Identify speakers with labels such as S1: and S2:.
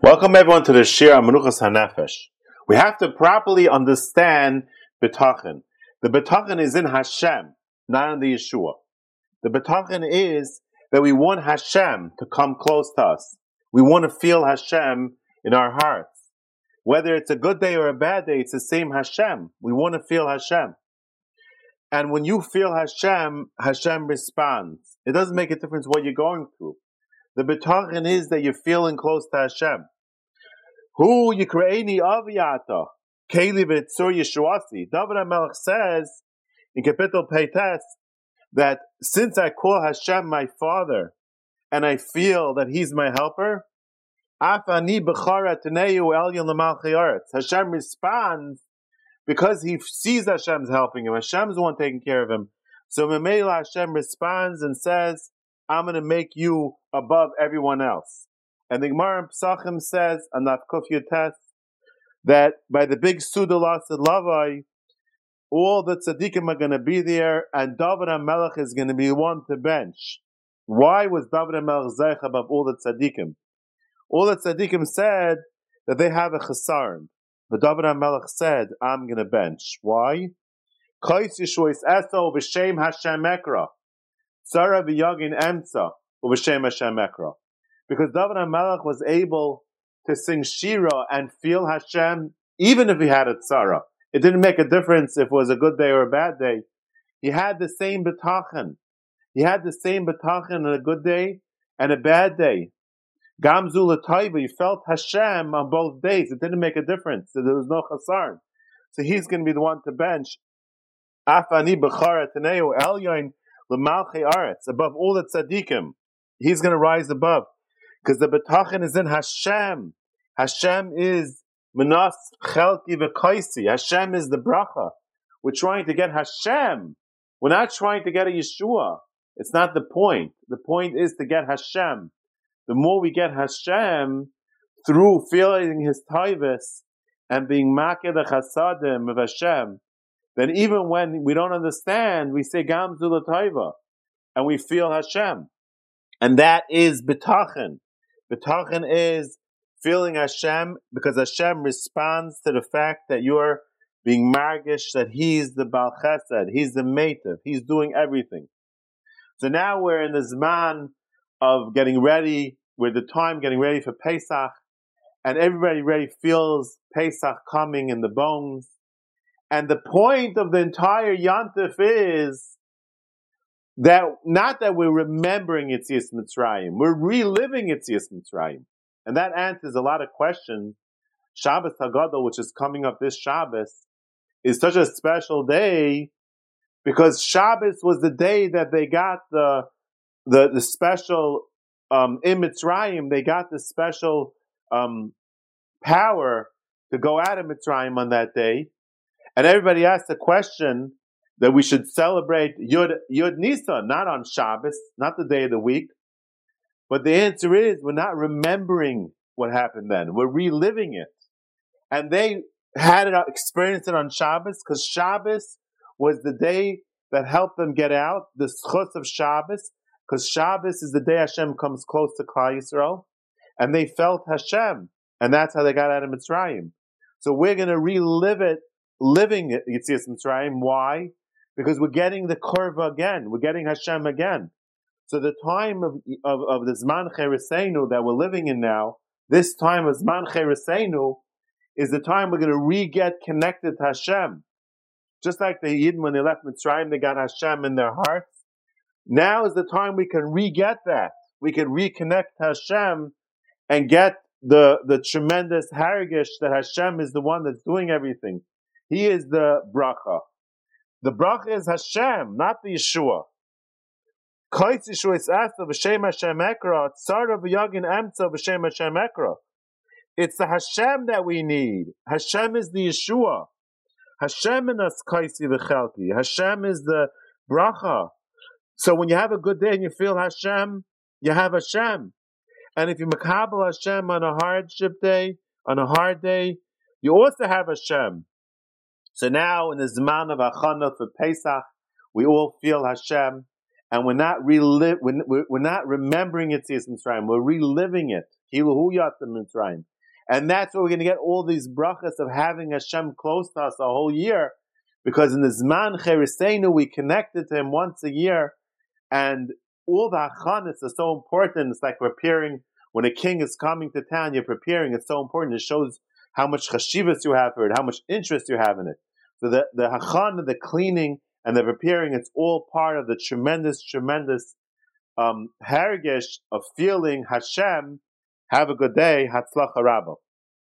S1: Welcome everyone to the Shir Menuchas Hanefesh. We have to properly understand B'tachin. The B'tachin is in Hashem, not in the Yeshua. The B'tachin is that we want Hashem to come close to us. We want to feel Hashem in our hearts. Whether it's a good day or a bad day, it's the same Hashem. We want to feel Hashem. And when you feel Hashem, Hashem responds. It doesn't make a difference what you're going through. The betachin is that you're feeling close to Hashem. Who yikreini aviyata keli v'tzur yeshuasi. David HaMelech says in Kapitel Peites that since I call Hashem my father and I feel that He's my helper, Afani Hashem responds because he sees Hashem's helping him. Hashem's the one taking care of him. So Memela Hashem responds and says, I'm going to make you above everyone else. And the Gemara in Psachim says, Anaf Kuf that by the big Sudalas at Lavai, all the tzaddikim are going to be there, and David HaMelech is going to be one to bench. Why was David HaMelech Zeich above all the tzaddikim? All the tzaddikim said that they have a chesaron. But David HaMelech said, I'm going to bench. Why? Kais Yishuis Eso B'Shem Hashem Ekra. Sarah v'yagin emtza u'v'shem Hashem ekra. Because David HaMelech was able to sing Shira and feel Hashem even if he had a tzara. It didn't make a difference if it was a good day or a bad day. He had the same betachin. He had the same betachin on a good day and a bad day. Gamzul Taiva, he felt Hashem on both days. It didn't make a difference. So there was no chasar. So he's going to be the one to bench. Afani b'chara taneu elyon l'malchei aretz, above all the tzaddikim. He's going to rise above. Because the betachin is in Hashem. Hashem is menas chelki v'kaisi. Hashem is the bracha. We're trying to get Hashem. We're not trying to get a Yeshua. It's not the point. The point is to get Hashem. The more we get Hashem through feeling His taivas and being maked the chasadim of Hashem, then even when we don't understand, we say Gam Taiva, and we feel Hashem. And that is B'tachin. B'tachin is feeling Hashem because Hashem responds to the fact that you're being margish, that He's the Baal Chesed, He's the Mativ, He's doing everything. So now we're in the Zman of getting ready, with the time getting ready for Pesach, and everybody really feels Pesach coming in the bones. And the point of the entire Yantif is that not that we're remembering Yitzias Mitzrayim, we're reliving Yitzias Mitzrayim. And that answers a lot of questions. Shabbos Hagadol, which is coming up this Shabbos, is such a special day because Shabbos was the day that they got the the, the special um, in Mitzrayim, they got the special um, power to go out of Mitzrayim on that day. And everybody asked the question that we should celebrate Yud, Yud Nisan, not on Shabbos, not the day of the week. But the answer is we're not remembering what happened then. We're reliving it. And they had it, experienced it on Shabbos because Shabbos was the day that helped them get out, the zchus of Shabbos, because Shabbos is the day Hashem comes close to Klal Yisrael, and they felt Hashem, and that's how they got out of Mitzrayim. So we're going to relive it living Yitzias Mitzrayim. Why? Because we're getting the kurva again. We're getting Hashem again. So the time of, of, of the Zman Cheresenu that we're living in now, this time of Zman Cheresenu, is the time we're going to re-get connected to Hashem. Just like the Yidden when they left Mitzrayim, they got Hashem in their hearts. Now is the time we can re-get that. We can reconnect Hashem and get the, the tremendous haragish that Hashem is the one that's doing everything. He is the bracha. The bracha is Hashem, not the Yeshua. Kaitz Yeshua is of Hashem Hashem Ekra, Tzara v'yagin emtza v'shem Hashem Ekra. It's the Hashem that we need. Hashem is the Yeshua. Hashem in us kaisi v'chelki. Hashem is the bracha. So when you have a good day and you feel Hashem, you have Hashem. And if you makabel Hashem on a hardship day, on a hard day, you also have Hashem. So now in the Zman of Achana for Pesach, we all feel Hashem, and we're not relive, we're, we're not remembering it Yitzias Mitzrayim, we're reliving it. And that's where we're going to get all these brachas of having Hashem close to us a whole year, because in the Zman Cherisenu we connected to Him once a year, and all the achanis are so important. It's like preparing when a king is coming to town. You're preparing. It's so important. It shows how much chashivas you have for it, how much interest you have in it. So the the hachana, the cleaning, and the preparing, it's all part of the tremendous, tremendous um, of feeling Hashem. Have a good day, Hatzlacha Rabbah.